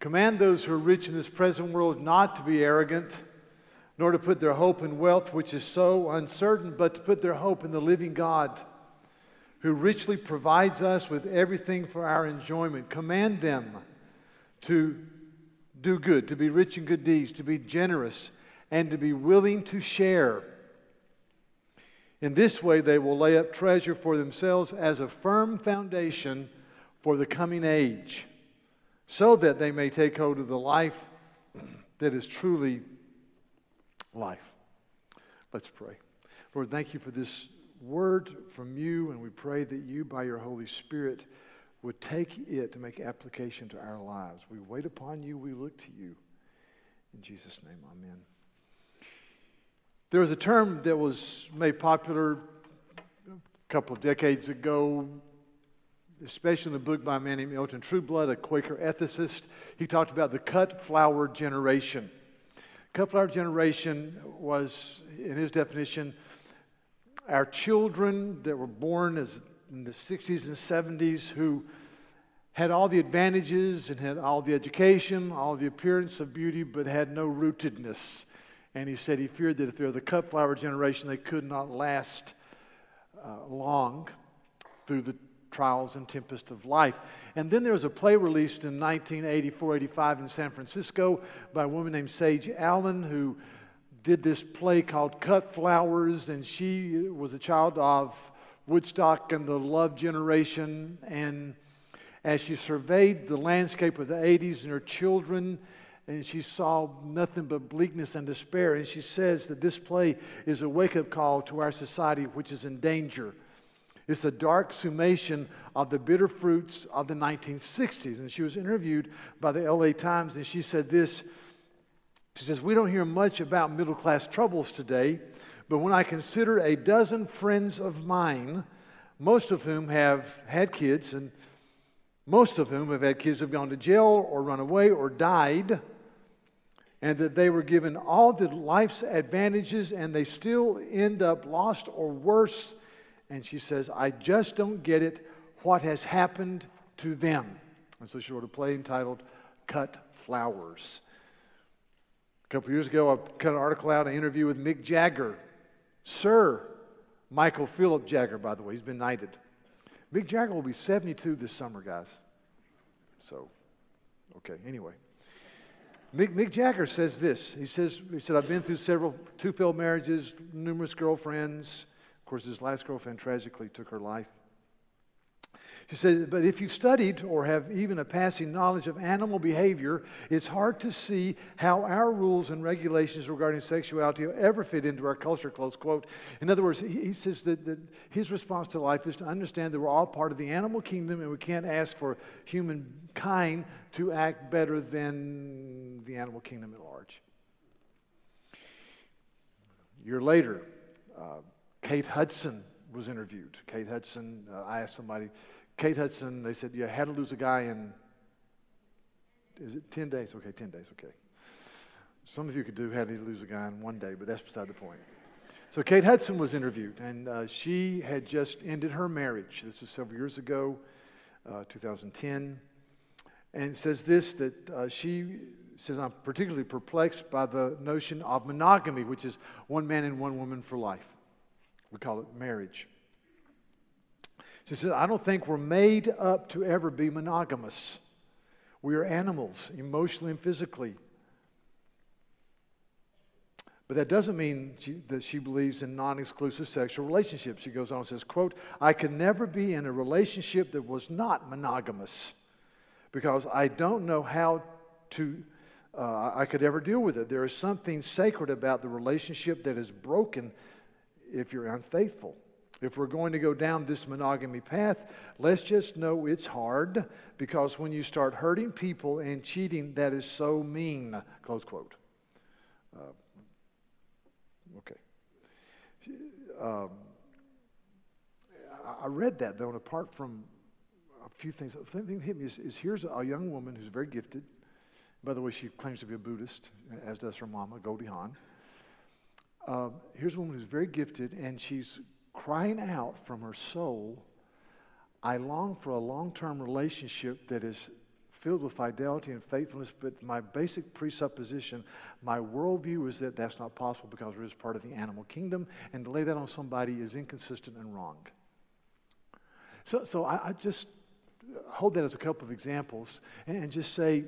Command those who are rich in this present world not to be arrogant, nor to put their hope in wealth, which is so uncertain, but to put their hope in the living God, who richly provides us with everything for our enjoyment. Command them to do good, to be rich in good deeds, to be generous, and to be willing to share. In this way, they will lay up treasure for themselves as a firm foundation for the coming age so that they may take hold of the life that is truly life. Let's pray. Lord, thank you for this word from you, and we pray that you, by your Holy Spirit, would take it to make application to our lives. We wait upon you, we look to you. In Jesus' name, amen. There was a term that was made popular a couple of decades ago especially in the book by a man named Elton Trueblood, a Quaker ethicist. He talked about the cut flower generation. Cut flower generation was, in his definition, our children that were born as in the 60s and 70s who had all the advantages and had all the education, all the appearance of beauty, but had no rootedness. And he said he feared that if they were the cut flower generation, they could not last uh, long through the trials and tempest of life. And then there was a play released in 1984 85 in San Francisco by a woman named Sage Allen who did this play called Cut Flowers, and she was a child of Woodstock and the Love Generation. And as she surveyed the landscape of the 80s and her children, and she saw nothing but bleakness and despair. And she says that this play is a wake up call to our society, which is in danger it's a dark summation of the bitter fruits of the 1960s. And she was interviewed by the LA Times, and she said this. She says, We don't hear much about middle class troubles today, but when I consider a dozen friends of mine, most of whom have had kids, and most of whom have had kids who have gone to jail or run away or died, and that they were given all the life's advantages and they still end up lost or worse and she says, I just don't get it what has happened to them. And so she wrote a play entitled Cut Flowers. A couple years ago, I cut an article out, an interview with Mick Jagger. Sir Michael Philip Jagger, by the way, he's been knighted. Mick Jagger will be 72 this summer, guys. So, okay, anyway. Mick, Mick Jagger says this. He says, he said, I've been through several two failed marriages, numerous girlfriends. Course, his last girlfriend tragically took her life. She said, But if you've studied or have even a passing knowledge of animal behavior, it's hard to see how our rules and regulations regarding sexuality ever fit into our culture. Close quote. In other words, he says that, that his response to life is to understand that we're all part of the animal kingdom and we can't ask for humankind to act better than the animal kingdom at large. A year later, uh, Kate Hudson was interviewed. Kate Hudson, uh, I asked somebody, Kate Hudson, they said, Yeah, had to lose a guy in, is it 10 days? Okay, 10 days, okay. Some of you could do how to lose a guy in one day, but that's beside the point. So Kate Hudson was interviewed, and uh, she had just ended her marriage. This was several years ago, uh, 2010. And says this that uh, she says, I'm particularly perplexed by the notion of monogamy, which is one man and one woman for life. We call it marriage. She says, I don't think we're made up to ever be monogamous. We are animals, emotionally and physically. But that doesn't mean she, that she believes in non-exclusive sexual relationships. She goes on and says, quote, I could never be in a relationship that was not monogamous because I don't know how to, uh, I could ever deal with it. There is something sacred about the relationship that is broken if you're unfaithful. If we're going to go down this monogamy path, let's just know it's hard because when you start hurting people and cheating, that is so mean. Close quote. Uh, okay. Um, I read that though, and apart from a few things, the thing that hit me is, is here's a young woman who's very gifted. By the way, she claims to be a Buddhist, as does her mama, Goldie Hawn uh, here's a woman who's very gifted, and she's crying out from her soul, I long for a long term relationship that is filled with fidelity and faithfulness, but my basic presupposition, my worldview is that that's not possible because we're just part of the animal kingdom, and to lay that on somebody is inconsistent and wrong. So, so I, I just hold that as a couple of examples and, and just say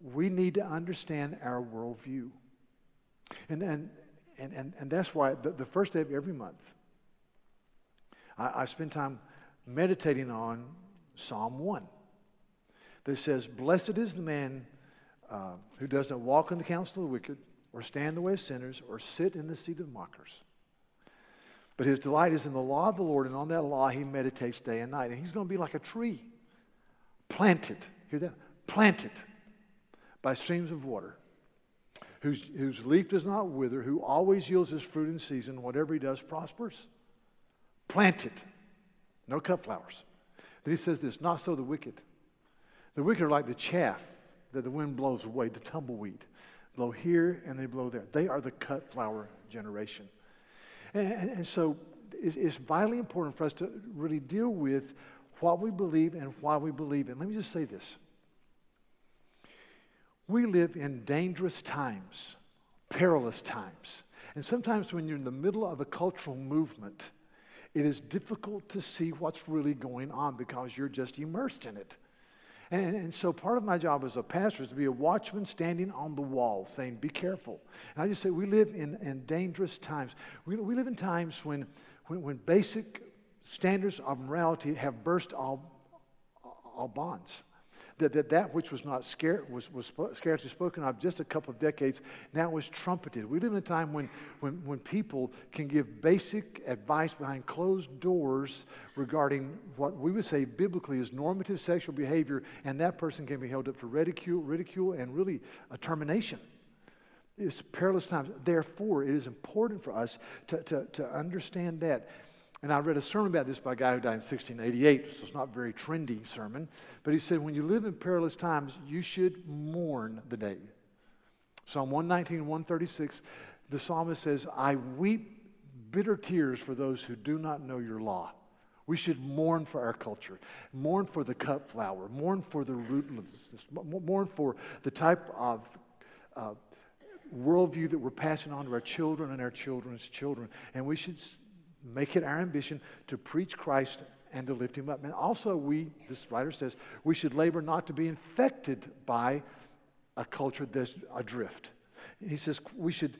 we need to understand our worldview. And, and, and, and, and that's why the, the first day of every month, I, I spend time meditating on Psalm 1 that says, Blessed is the man uh, who does not walk in the counsel of the wicked, or stand in the way of sinners, or sit in the seat of mockers. But his delight is in the law of the Lord, and on that law he meditates day and night. And he's going to be like a tree planted, hear that? Planted by streams of water, whose, whose leaf does not wither, who always yields his fruit in season, whatever he does prospers. Plant it. no cut flowers. Then he says this not so the wicked. The wicked are like the chaff that the wind blows away, the tumbleweed. Blow here and they blow there. They are the cut flower generation. And, and, so it's, it's, vitally important for us to really deal with what we believe and why we believe it. Let me just say this. We live in dangerous times, perilous times. And sometimes when you're in the middle of a cultural movement, it is difficult to see what's really going on because you're just immersed in it. And, and, so part of my job as a pastor is to be a watchman standing on the wall saying, be careful. And I just say, we live in, in dangerous times. We, we live in times when, when, when basic standards of morality have burst all, all bonds that that, that which was not scare, was, was scarcely spoken of just a couple of decades now is trumpeted. We live in a time when, when, when people can give basic advice behind closed doors regarding what we would say biblically is normative sexual behavior, and that person can be held up for ridicule, ridicule and really a termination. It's perilous times. Therefore, it is important for us to, to, to understand that. And I read a sermon about this by a guy who died in 1688, so it's not a very trendy sermon. But he said, when you live in perilous times, you should mourn the day. Psalm 119, 136, the psalmist says, I weep bitter tears for those who do not know your law. We should mourn for our culture, mourn for the cut flower, mourn for the rootlessness, mourn for the type of uh, worldview that we're passing on to our children and our children's children. And we should make it our ambition to preach Christ and to lift him up. And also, we, this writer says, we should labor not to be infected by a culture that's adrift. He says we should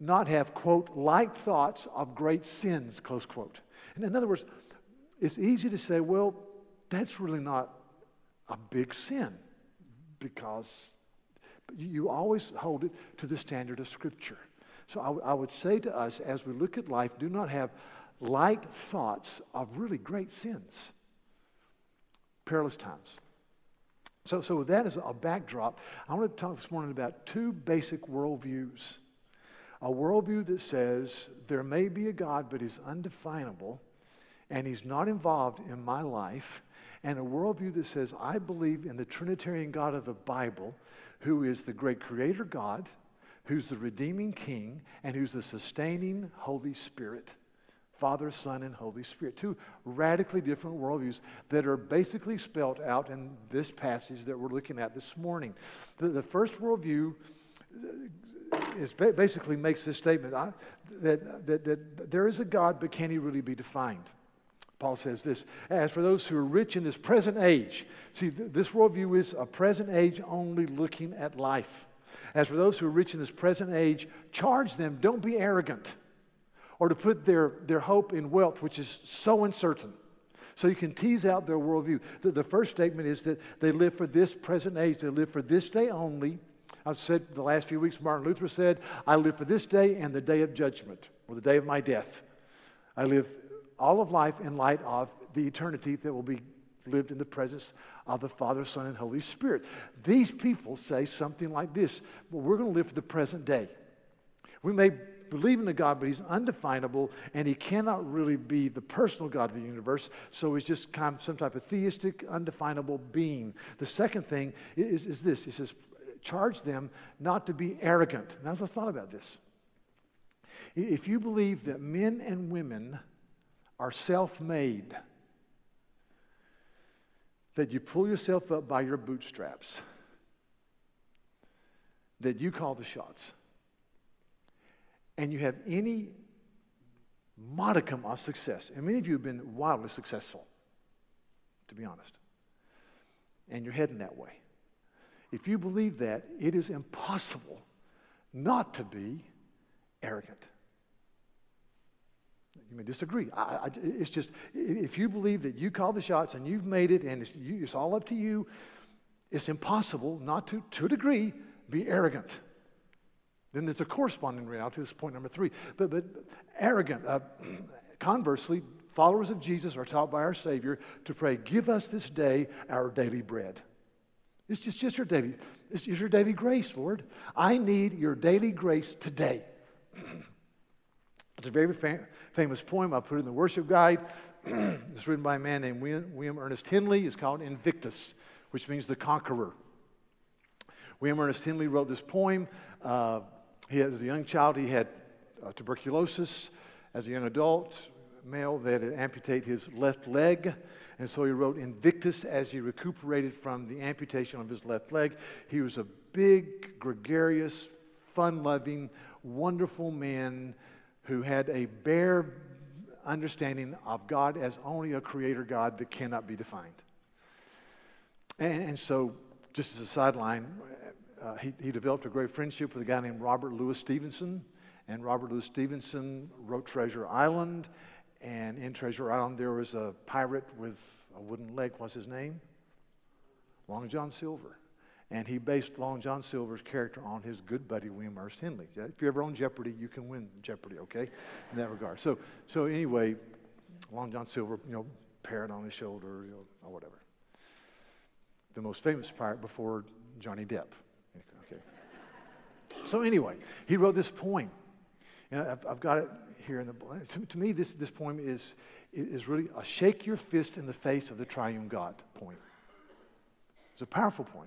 not have, quote, light thoughts of great sins, close quote. And in other words, it's easy to say, well, that's really not a big sin because you always hold it to the standard of Scripture. So I, I would say to us, as we look at life, do not have light thoughts of really great sins. Perilous times. So, so with that as a backdrop, I want to talk this morning about two basic worldviews. A worldview that says there may be a God, but he's undefinable, and he's not involved in my life. And a worldview that says I believe in the Trinitarian God of the Bible, who is the great creator God, who's the redeeming king, and who's the sustaining Holy Spirit. Father, Son, and Holy Spirit. Two radically different worldviews that are basically spelled out in this passage that we're looking at this morning. The, the first worldview uh, is basically makes this statement I, that, that, that there is a God, but can he really be defined? Paul says this As for those who are rich in this present age, see, this worldview is a present age only looking at life. As for those who are rich in this present age, charge them, don't be arrogant, or to put their, their hope in wealth, which is so uncertain. So you can tease out their worldview. The, the first statement is that they live for this present age, they live for this day only. I've said the last few weeks, Martin Luther said, I live for this day and the day of judgment, or the day of my death. I live all of life in light of the eternity that will be lived in the presence of the Father, Son, and Holy Spirit. These people say something like this well, We're going to live for the present day. We may believe in a God, but he's undefinable, and he cannot really be the personal God of the universe, so he's just kind of some type of theistic, undefinable being. The second thing is, is this he says, charge them not to be arrogant. Now, as I thought about this, if you believe that men and women are self made, that you pull yourself up by your bootstraps, that you call the shots, and you have any modicum of success, and many of you have been wildly successful, to be honest, and you're heading that way. If you believe that, it is impossible not to be arrogant. You may disagree. I, I, it's just, if you believe that you call the shots and you've made it and it's, you, it's all up to you, it's impossible not to, to a degree, be arrogant. Then there's a corresponding reality. This is point number three. But, but arrogant, uh, conversely, followers of Jesus are taught by our Savior to pray, Give us this day our daily bread. It's just, just your daily, it's your daily grace, Lord. I need your daily grace today. it's a very fam- famous poem. I put it in the worship guide. it's written by a man named William, Ernest Henley. It's called Invictus, which means the conqueror. William Ernest Henley wrote this poem. Uh, he, as a young child, he had uh, tuberculosis. As a young adult, male, they had to amputate his left leg. And so he wrote Invictus as he recuperated from the amputation of his left leg. He was a big, gregarious, fun loving, wonderful man who had a bare understanding of God as only a creator God that cannot be defined. And, and so, just as a sideline, uh, he, he developed a great friendship with a guy named Robert Louis Stevenson. And Robert Louis Stevenson wrote Treasure Island. And in Treasure Island, there was a pirate with a wooden leg. What's his name? Long John Silver. And he based Long John Silver's character on his good buddy William Ernest Henley. If you're ever on Jeopardy, you can win Jeopardy, okay? In that regard. So, so anyway, Long John Silver, you know, parrot on his shoulder, you know, or whatever. The most famous pirate before Johnny Depp. Okay. so, anyway, he wrote this poem. And I've, I've got it here in the to, to, me this, this poem is, is really a shake your fist in the face of the triune God poem. It's a powerful poem.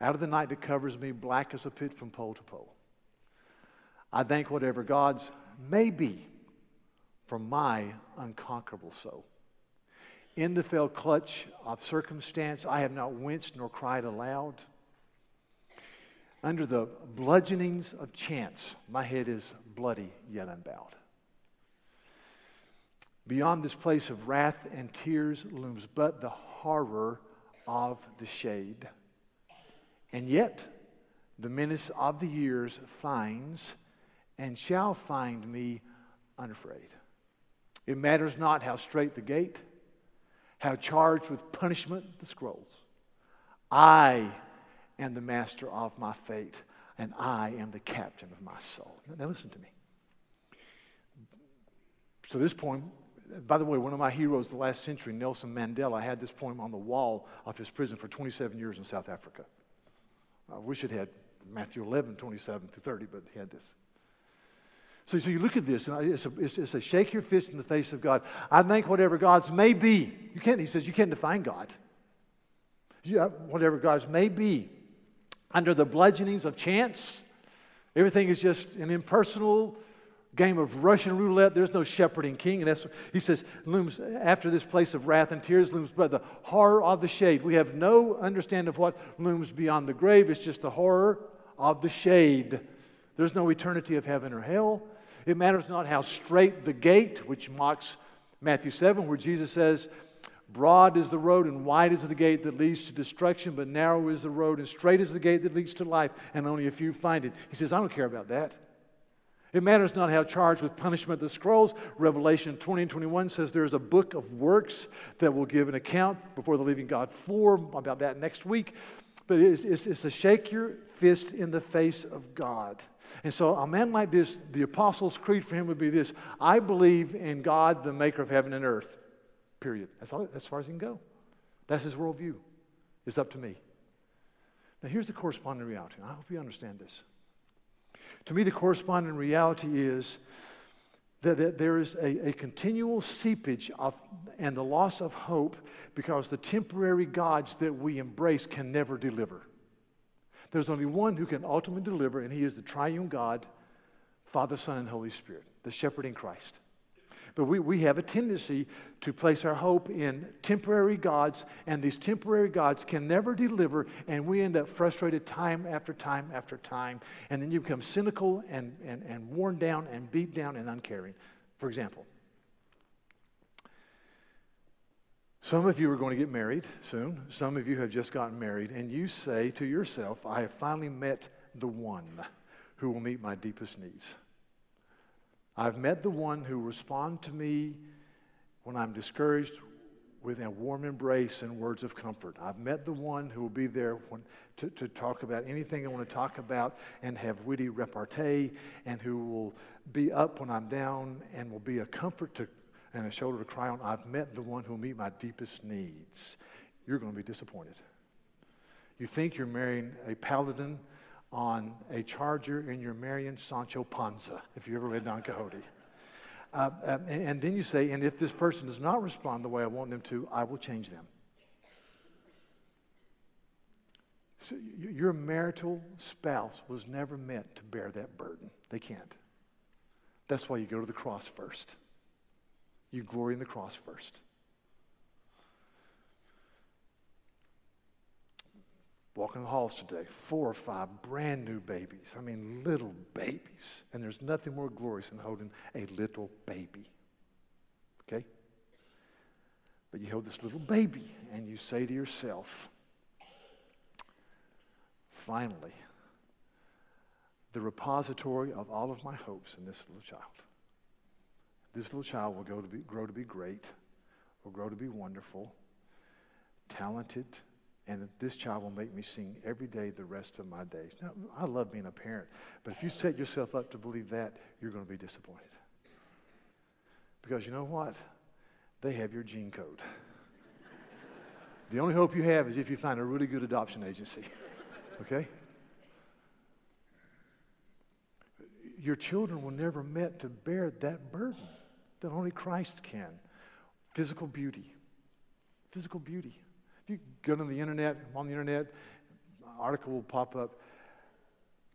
Out of the night that covers me, black as a pit from pole to pole. I thank whatever God's may be for my unconquerable soul. In the fell clutch of circumstance, I have not winced nor cried aloud. Under the bludgeonings of chance, my head is bloody yet unbowed. Beyond this place of wrath and tears looms but the horror of the shade. And yet, the menace of the years finds and shall find me unafraid. It matters not how straight the gate, how charged with punishment the scrolls. I am the master of my fate, and I am the captain of my soul. Now, listen to me. So, this poem, by the way, one of my heroes the last century, Nelson Mandela, had this poem on the wall of his prison for 27 years in South Africa. I wish it had Matthew 11, 27 to 30, but he had this. So, so you look at this, and it's a, it's, it's a shake your fist in the face of God. I think whatever God's may be, you can't, he says, you can't define God. Yeah, whatever God's may be, under the bludgeonings of chance. Everything is just an impersonal game of Russian roulette. There's no shepherding king. And that's, he says, looms after this place of wrath and tears looms but the horror of the shade. We have no understanding of what looms beyond the grave. It's just the horror of the shade. There's no eternity of heaven or hell. It matters not how straight the gate, which mocks Matthew 7, where Jesus says, Broad is the road and wide is the gate that leads to destruction, but narrow is the road and straight is the gate that leads to life, and only a few find it. He says, I don't care about that. It matters not how charged with punishment the scrolls. Revelation 20 and 21 says there is a book of works that will give an account before the living God for. About that next week. But it's, it's, it's to shake your fist in the face of God. And so, a man like this, the Apostles' Creed for him would be this I believe in God, the maker of heaven and earth. Period. That's all, as far as he can go. That's his worldview. It's up to me. Now, here's the corresponding reality. I hope you understand this. To me, the corresponding reality is that, that there is a, a continual seepage of, and the loss of hope because the temporary gods that we embrace can never deliver. There's only one who can ultimately deliver, and he is the triune God, Father, Son, and Holy Spirit, the shepherd in Christ. But we, we have a tendency to place our hope in temporary gods, and these temporary gods can never deliver, and we end up frustrated time after time after time. And then you become cynical and, and, and worn down and beat down and uncaring. For example, some of you are going to get married soon. Some of you have just gotten married, and you say to yourself, I have finally met the one who will meet my deepest needs. I've met the one who responds to me when I'm discouraged with a warm embrace and words of comfort. I've met the one who will be there when, to, to talk about anything I want to talk about and have witty repartee and who will be up when I'm down and will be a comfort to, and a shoulder to cry on. I've met the one who will meet my deepest needs. You're going to be disappointed. You think you're marrying a paladin on a charger and you're marrying Sancho Panza, if you ever read Don Quixote. Uh, uh, and, and then you say, and if this person does not respond the way I want them to, I will change them. So your marital spouse was never meant to bear that burden. They can't. That's why you go to the cross first. You glory in the cross first. Walking the halls today, four or five brand new babies. I mean, little babies. And there's nothing more glorious than holding a little baby. Okay? But you hold this little baby and you say to yourself, finally, the repository of all of my hopes in this little child. This little child will go to be, grow to be great, will grow to be wonderful, talented, and this child will make me sing every day the rest of my days. Now, I love being a parent, but if you set yourself up to believe that, you're going to be disappointed. Because you know what? They have your gene code. the only hope you have is if you find a really good adoption agency. Okay? Your children were never meant to bear that burden that only Christ can. Physical beauty. Physical beauty. You go to the internet, on the internet, article will pop up.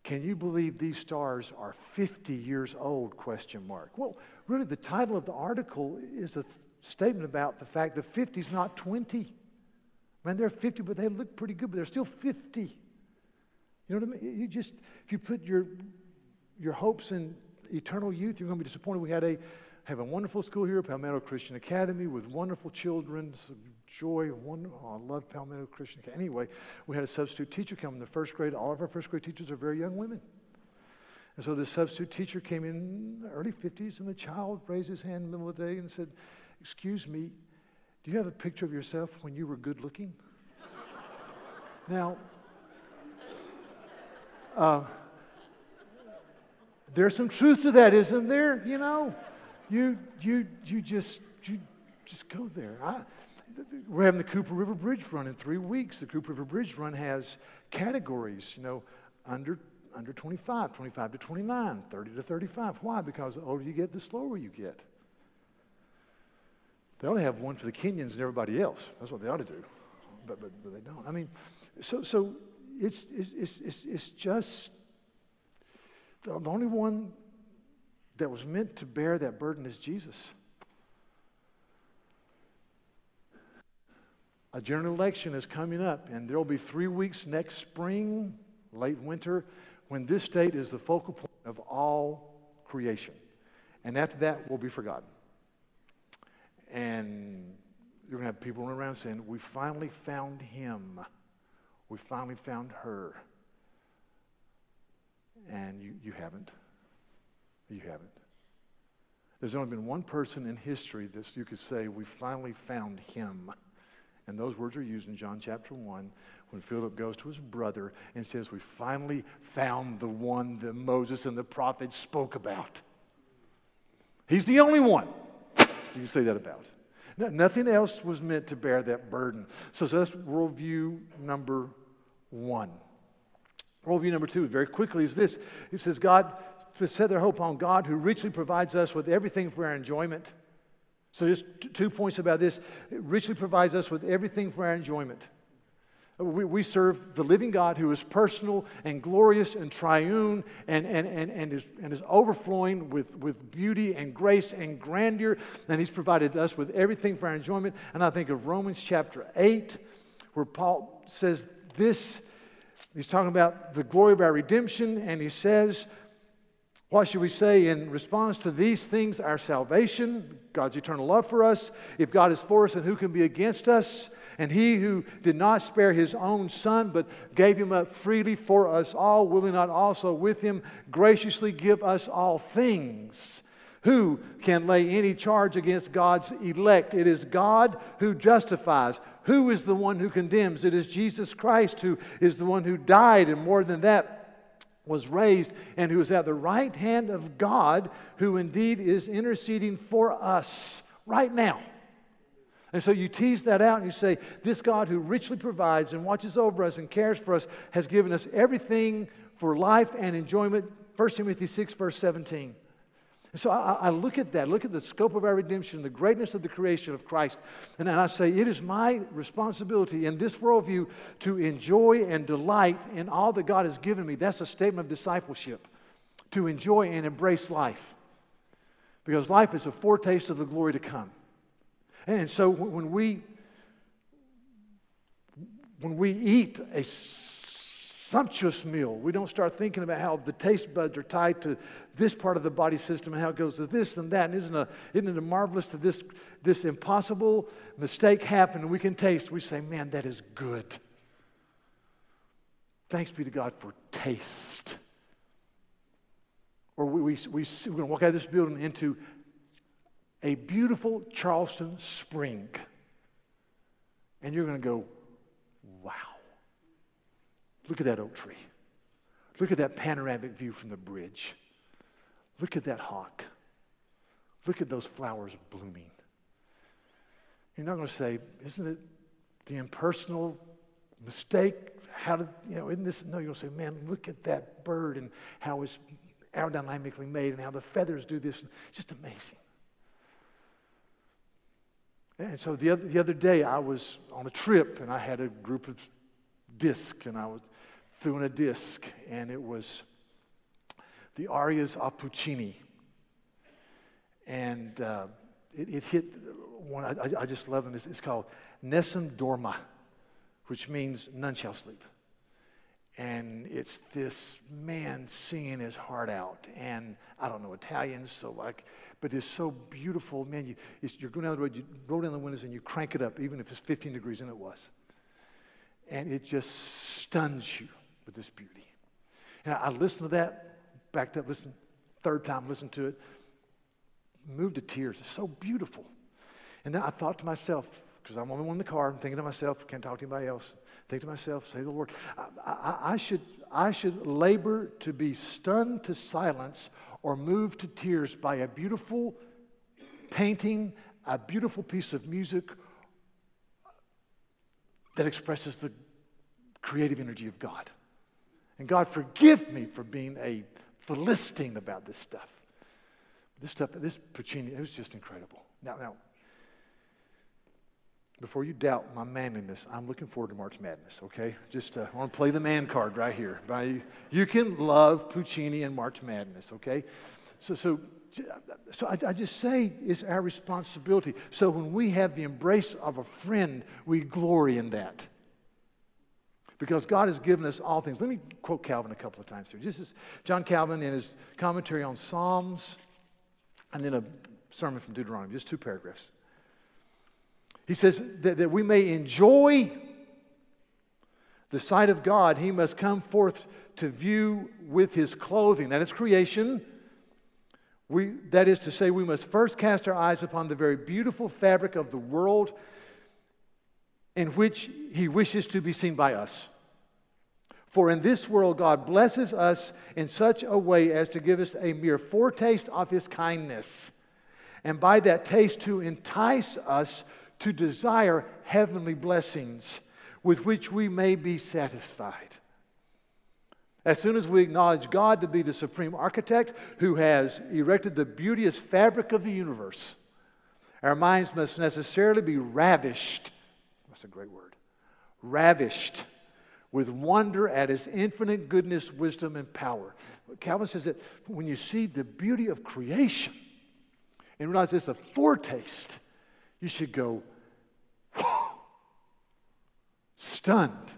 Can you believe these stars are 50 years old? Question mark. Well, really, the title of the article is a statement about the fact that 50 is not 20. Man, they're 50, but they look pretty good, but they're still 50. You know what I mean? You just, if you put your, your hopes in eternal youth, you're going to be disappointed. We had a, have a wonderful school here, Palmetto Christian Academy, with wonderful children, joy. One, oh, I love Palmetto Christian. Anyway, we had a substitute teacher come in the first grade. All of our first grade teachers are very young women. And so the substitute teacher came in early 50s, and the child raised his hand in the middle of the day and said, Excuse me, do you have a picture of yourself when you were good looking? now, uh, there's some truth to that, isn't there? You know, you, you, you just, you just go there. I, we're having the Cooper River Bridge Run in three weeks. The Cooper River Bridge Run has categories, you know, under, under 25, 25 to 29, 30 to 35. Why? Because the older you get, the slower you get. They only have one for the Kenyans and everybody else. That's what they ought to do. But, but, but they don't. I mean, so, so it's, it's, it's, it's just the only one that was meant to bear that burden is Jesus. A general election is coming up, and there will be three weeks next spring, late winter, when this state is the focal point of all creation. And after that, we'll be forgotten. And you're going to have people running around saying, We finally found him. We finally found her. And you, you haven't. You haven't. There's only been one person in history that you could say, We finally found him. And those words are used in John chapter 1 when Philip goes to his brother and says, We finally found the one that Moses and the prophets spoke about. He's the only one you can say that about. No, nothing else was meant to bear that burden. So, so that's worldview number one. Worldview number two, very quickly, is this it says, God to set their hope on God who richly provides us with everything for our enjoyment. So, just t- two points about this. It richly provides us with everything for our enjoyment. Uh, we, we serve the living God who is personal and glorious and triune and, and, and, and, is, and is overflowing with, with beauty and grace and grandeur. And He's provided us with everything for our enjoyment. And I think of Romans chapter 8, where Paul says this. He's talking about the glory of our redemption, and he says, what should we say in response to these things? Our salvation, God's eternal love for us. If God is for us, then who can be against us? And he who did not spare his own son, but gave him up freely for us all, will he not also with him graciously give us all things? Who can lay any charge against God's elect? It is God who justifies. Who is the one who condemns? It is Jesus Christ who is the one who died, and more than that, was raised and who is at the right hand of God, who indeed is interceding for us right now. And so you tease that out and you say, This God who richly provides and watches over us and cares for us has given us everything for life and enjoyment. 1 Timothy 6, verse 17. So I, I, look at that, look at the scope of our redemption, the greatness of the creation of Christ, and, and I say, it is my responsibility in this worldview to enjoy and delight in all that God has given me. That's a statement of discipleship, to enjoy and embrace life. Because life is a foretaste of the glory to come. And so when we when we eat a sumptuous meal. We don't start thinking about how the taste buds are tied to this part of the body system and how it goes to this and that. And isn't, a, isn't it marvelous that this, this impossible mistake happened and we can taste? We say, man, that is good. Thanks be to God for taste. Or we, we, we, we're going to walk out of this building into a beautiful Charleston spring. And you're going to go, wow. Look at that oak tree. Look at that panoramic view from the bridge. Look at that hawk. Look at those flowers blooming. You're not going to say, isn't it the impersonal mistake? How did, you know, isn't this? No, you're going to say, man, look at that bird and how it's aerodynamically made and how the feathers do this. It's just amazing. And so the other, the other day, I was on a trip and I had a group of discs and I was threw in a disc, and it was the arias of Puccini. And uh, it, it, hit one I, I just love it. It's, it's called Nessun Dorma, which means none shall sleep. And it's this man singing his heart out. And I don't know Italian, so like, but it's so beautiful. Man, you, you're going down the road, you roll down the windows and you crank it up, even if it's 15 degrees, and it was. And it just stuns you with this beauty. And I, listened to that, backed up, listened, third time, listened to it, moved to tears. It's so beautiful. And then I thought to myself, because I'm the only one in the car, I'm thinking to myself, can't talk to anybody else. Think to myself, say the Lord, I, I, I, should, I should labor to be stunned to silence or moved to tears by a beautiful painting, a beautiful piece of music that expresses the creative energy of God. And God, forgive me for being a Philistine about this stuff. This stuff, this Puccini, it was just incredible. Now, now, before you doubt my manliness, I'm looking forward to March Madness, okay? Just uh, I want to play the man card right here. By, you can love Puccini and March Madness, okay? So, so, so I, I just say it's our responsibility. So when we have the embrace of a friend, we glory in that because God has given us all things. Let me quote Calvin a couple of times here. This is John Calvin in his commentary on Psalms and then a sermon from Deuteronomy, just two paragraphs. He says that, that we may enjoy the sight of God, he must come forth to view with his clothing. That is creation. We, that is to say, we must first cast our eyes upon the very beautiful fabric of the world in which he wishes to be seen by us. For in this world, God blesses us in such a way as to give us a mere foretaste of his kindness, and by that taste to entice us to desire heavenly blessings with which we may be satisfied. As soon as we acknowledge God to be the supreme architect who has erected the beauteous fabric of the universe, our minds must necessarily be ravished that's a great word. ravished with wonder at his infinite goodness, wisdom, and power. Calvin says that when you see the beauty of creation and realize it's a foretaste, you should go, stunned.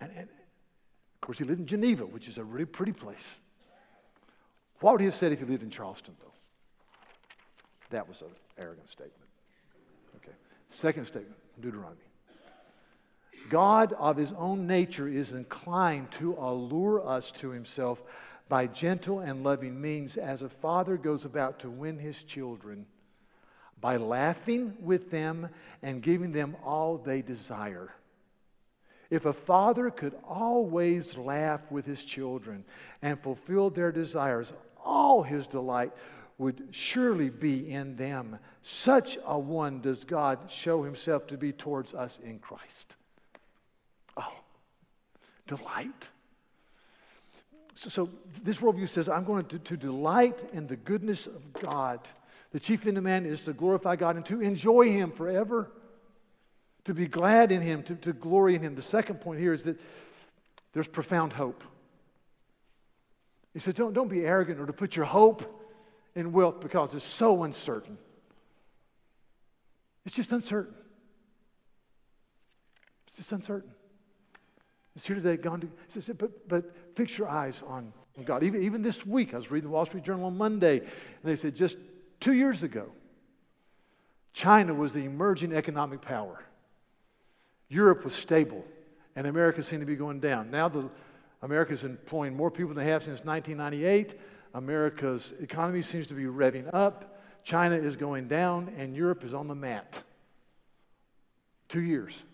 And, and, of course, he lived in Geneva, which is a really pretty place. What would he have said if he lived in Charleston, though? That was an arrogant statement. Second statement, Deuteronomy. God of his own nature is inclined to allure us to himself by gentle and loving means as a father goes about to win his children by laughing with them and giving them all they desire. If a father could always laugh with his children and fulfill their desires, all his delight would surely be in them. Such a one does God show himself to be towards us in Christ. Oh, delight. So, so this worldview says, I'm going to, to delight in the goodness of God. The chief end of man is to glorify God and to enjoy Him forever, to be glad in Him, to, to glory in Him. The second point here is that there's profound hope. He says, don't, don't be arrogant or to put your hope in wealth because it's so uncertain. It's just uncertain. It's just uncertain. It's here today, gone to, but, but fix your eyes on, on God. Even, even this week, I was reading the Wall Street Journal on Monday, and they said just two years ago, China was the emerging economic power. Europe was stable, and America seemed to be going down. Now, the, America's employing more people than they have since 1998. America's economy seems to be revving up. China is going down, and Europe is on the mat. Two years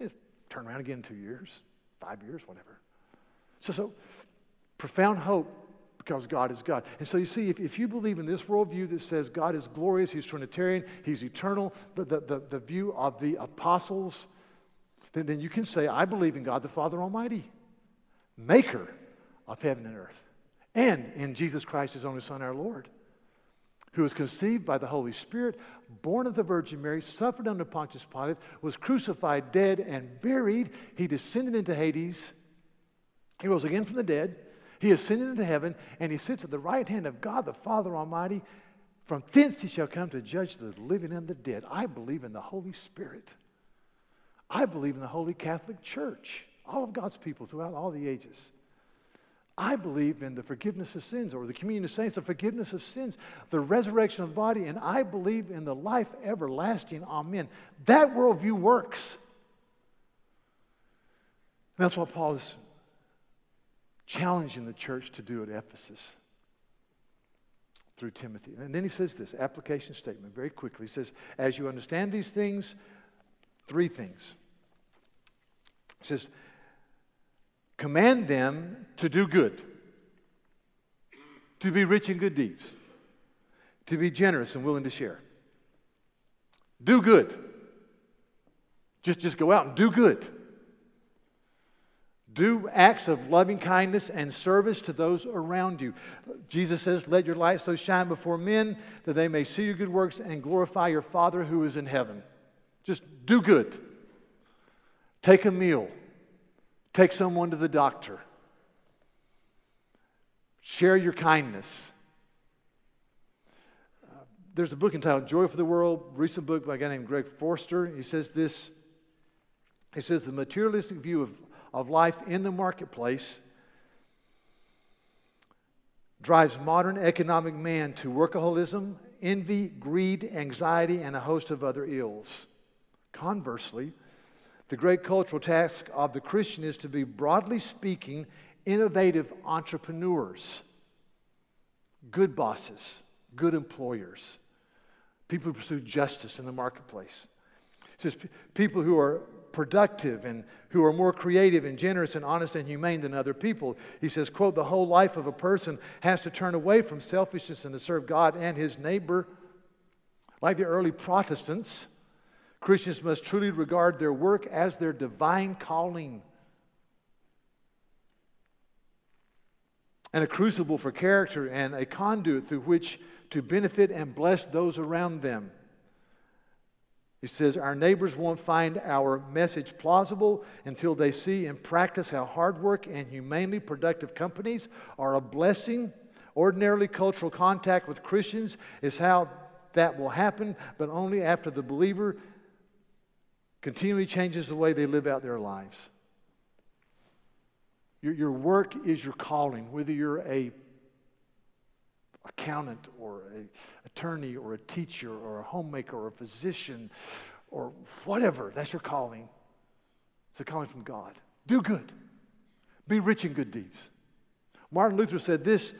eh, turn around again in two years, five years, whatever. So, so profound hope because God is God. And so you see, if, if you believe in this worldview that says God is glorious, He's Trinitarian, He's eternal, the, the, the, the view of the apostles, then, then you can say, I believe in God the Father Almighty, maker of heaven and earth, and in Jesus Christ, His only Son, our Lord who was conceived by the Holy Spirit, born of the Virgin Mary, suffered under Pontius Pilate, was crucified, dead, and buried. He descended into Hades. He rose again from the dead. He ascended into heaven, and he sits at the right hand of God the Father Almighty. From thence he shall come to judge the living and the dead. I believe in the Holy Spirit. I believe in the Holy Catholic Church, all of God's people throughout all the ages. I believe in the forgiveness of sins or the communion of saints, the forgiveness of sins, the resurrection of the body, and I believe in the life everlasting. Amen. That worldview works. That's what Paul is challenging the church to do at Ephesus through Timothy. And then he says this application statement very quickly. He says, As you understand these things, three things. He says, Command them to do good, to be rich in good deeds, to be generous and willing to share. Do good. Just, just go out and do good. Do acts of loving kindness and service to those around you. Jesus says, Let your light so shine before men that they may see your good works and glorify your Father who is in heaven. Just do good. Take a meal. Take someone to the doctor. Share your kindness. There's a book entitled Joy for the World, recent book by a guy named Greg Forster. He says this He says, The materialistic view of, of life in the marketplace drives modern economic man to workaholism, envy, greed, anxiety, and a host of other ills. Conversely, the great cultural task of the Christian is to be, broadly speaking, innovative entrepreneurs, good bosses, good employers, people who pursue justice in the marketplace. It says people who are productive and who are more creative and generous and honest and humane than other people. He says, quote, the whole life of a person has to turn away from selfishness and to serve God and his neighbor. Like the early Protestants, Christians must truly regard their work as their divine calling and a crucible for character and a conduit through which to benefit and bless those around them. He says, Our neighbors won't find our message plausible until they see and practice how hard work and humanely productive companies are a blessing. Ordinarily, cultural contact with Christians is how that will happen, but only after the believer continually changes the way they live out their lives. Your, your work is your calling, whether you're a accountant or an attorney or a teacher or a homemaker or a physician or whatever. That's your calling. It's a calling from God. Do good. Be rich in good deeds. Martin Luther said this.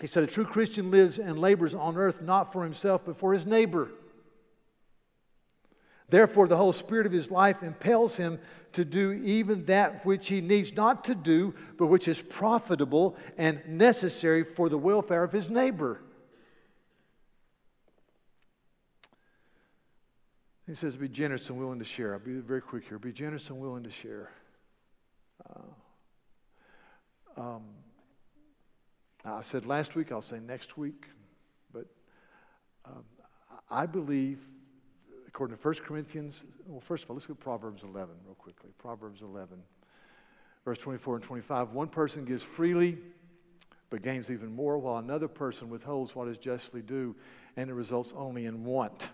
He said, A true Christian lives and labors on earth not for himself, but for his neighbor. Therefore, the whole spirit of his life impels him to do even that which he needs not to do, but which is profitable and necessary for the welfare of his neighbor. He says, Be generous and willing to share. I'll be very quick here. Be generous and willing to share. Uh, um, I said last week, I'll say next week, but um, I believe according to 1 Corinthians, well, first of all, let's go to Proverbs 11 real quickly. Proverbs 11, verse 24 and 25. One person gives freely, but gains even more, while another person withholds what is justly due, and it results only in want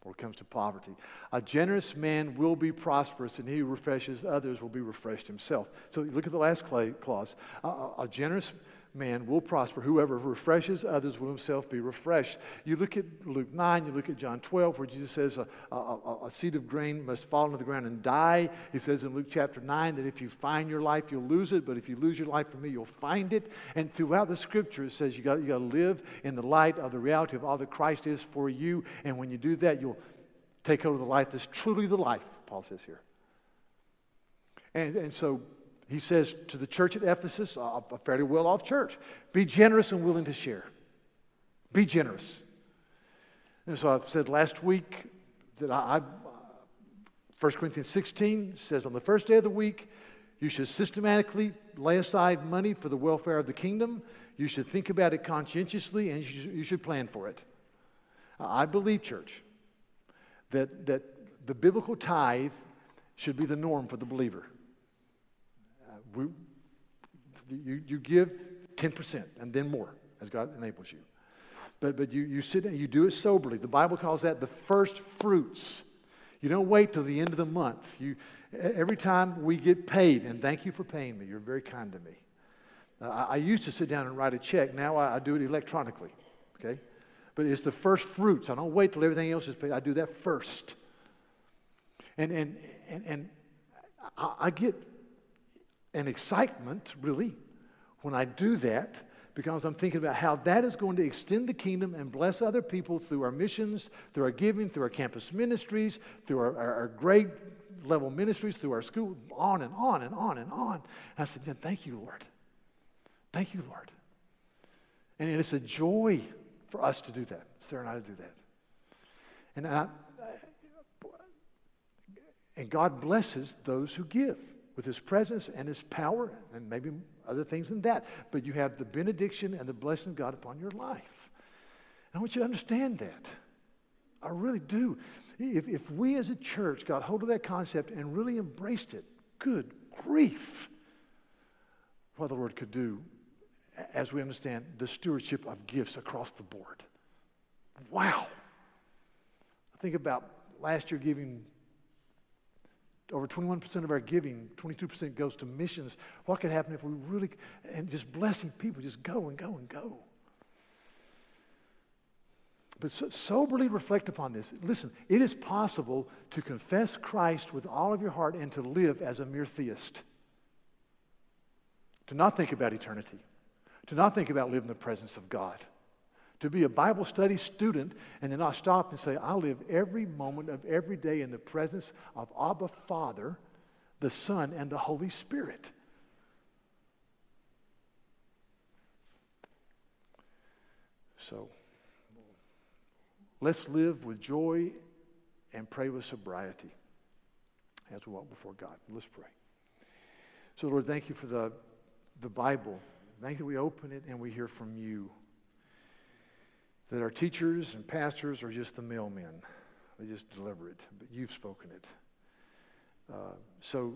or comes to poverty. A generous man will be prosperous, and he who refreshes others will be refreshed himself. So look at the last clause. A, a generous man will prosper. Whoever refreshes others will himself be refreshed. You look at Luke 9, you look at John 12, where Jesus says a, a, a, seed of grain must fall into the ground and die. He says in Luke chapter 9 that if you find your life, you'll lose it, but if you lose your life for me, you'll find it. And throughout the scripture, it says you got, you got to live in the light of the reality of all that Christ is for you. And when you do that, you'll take hold of the life that's truly the life, Paul says here. And, and so he says to the church at Ephesus, a fairly well off church, be generous and willing to share. Be generous. And so I've said last week that I, I 1 Corinthians 16 says on the first day of the week, you should systematically lay aside money for the welfare of the kingdom. You should think about it conscientiously and you should plan for it. I believe, church, that, that the biblical tithe should be the norm for the believer we, you, you give 10% and then more as God enables you. But, but you, you sit and you do it soberly. The Bible calls that the first fruits. You don't wait till the end of the month. You, every time we get paid, and thank you for paying me, you're very kind to me. Uh, I, I, used to sit down and write a check. Now I, I do it electronically, okay? But it's the first fruits. I don't wait till everything else is paid. I do that first. And, and, and, and I, I get and excitement, really, when I do that, because I'm thinking about how that is going to extend the kingdom and bless other people through our missions, through our giving, through our campus ministries, through our, our, our grade level ministries, through our school, on and on and on and on. And I said, yeah, Thank you, Lord. Thank you, Lord. And it's a joy for us to do that, Sarah and I to do that. And, I, and God blesses those who give with his presence and his power, and maybe other things than that. But you have the benediction and the blessing of God upon your life. And I want you to understand that. I really do. If, if we as a church got hold of that concept and really embraced it, good grief, what the Lord could do as we understand the stewardship of gifts across the board. Wow. I think about last year giving over 21% of our giving, 22% goes to missions. What could happen if we really, and just blessing people, just go and go and go. But so, soberly reflect upon this. Listen, it is possible to confess Christ with all of your heart and to live as a mere theist. To not think about eternity, to not think about living in the presence of God to be a Bible study student and then not stop and say, I live every moment of every day in the presence of Abba Father, the Son, and the Holy Spirit. So let's live with joy and pray with sobriety as we walk before God. Let's pray. So, Lord, thank you for the, the Bible. Thank you we open it and we hear from you that our teachers and pastors are just the mailmen. They just deliver it, but you've spoken it. Uh, so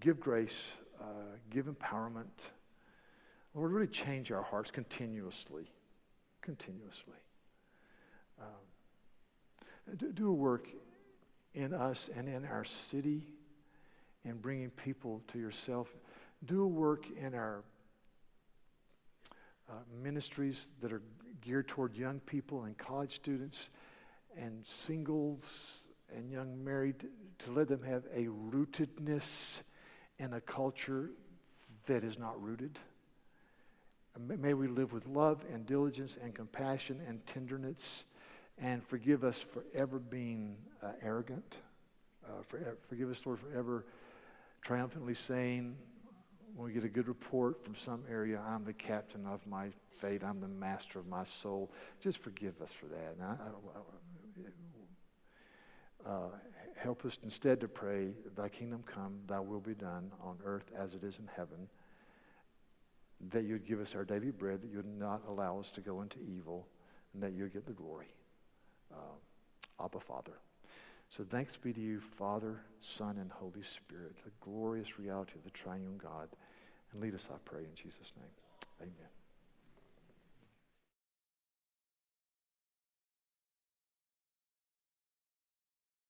give grace, uh, give empowerment. Lord, really change our hearts continuously, continuously. Um, do, do a work in us and in our city in bringing people to yourself. Do a work in our uh, ministries that are geared toward young people and college students and singles and young married to let them have a rootedness in a culture that is not rooted. May we live with love and diligence and compassion and tenderness and forgive us for ever being uh, arrogant. Uh, for, forgive us, Lord, for ever triumphantly saying, when we get a good report from some area, I'm the captain of my fate, I'm the master of my soul. Just forgive us for that. I, I, uh, help us instead to pray, Thy kingdom come, Thy will be done on earth as it is in heaven. That you'd give us our daily bread, that you would not allow us to go into evil, and that you'd get the glory. Uh, Abba, Father. So thanks be to you, Father, Son, and Holy Spirit, the glorious reality of the triune God. And lead us, I pray, in Jesus' name. Amen.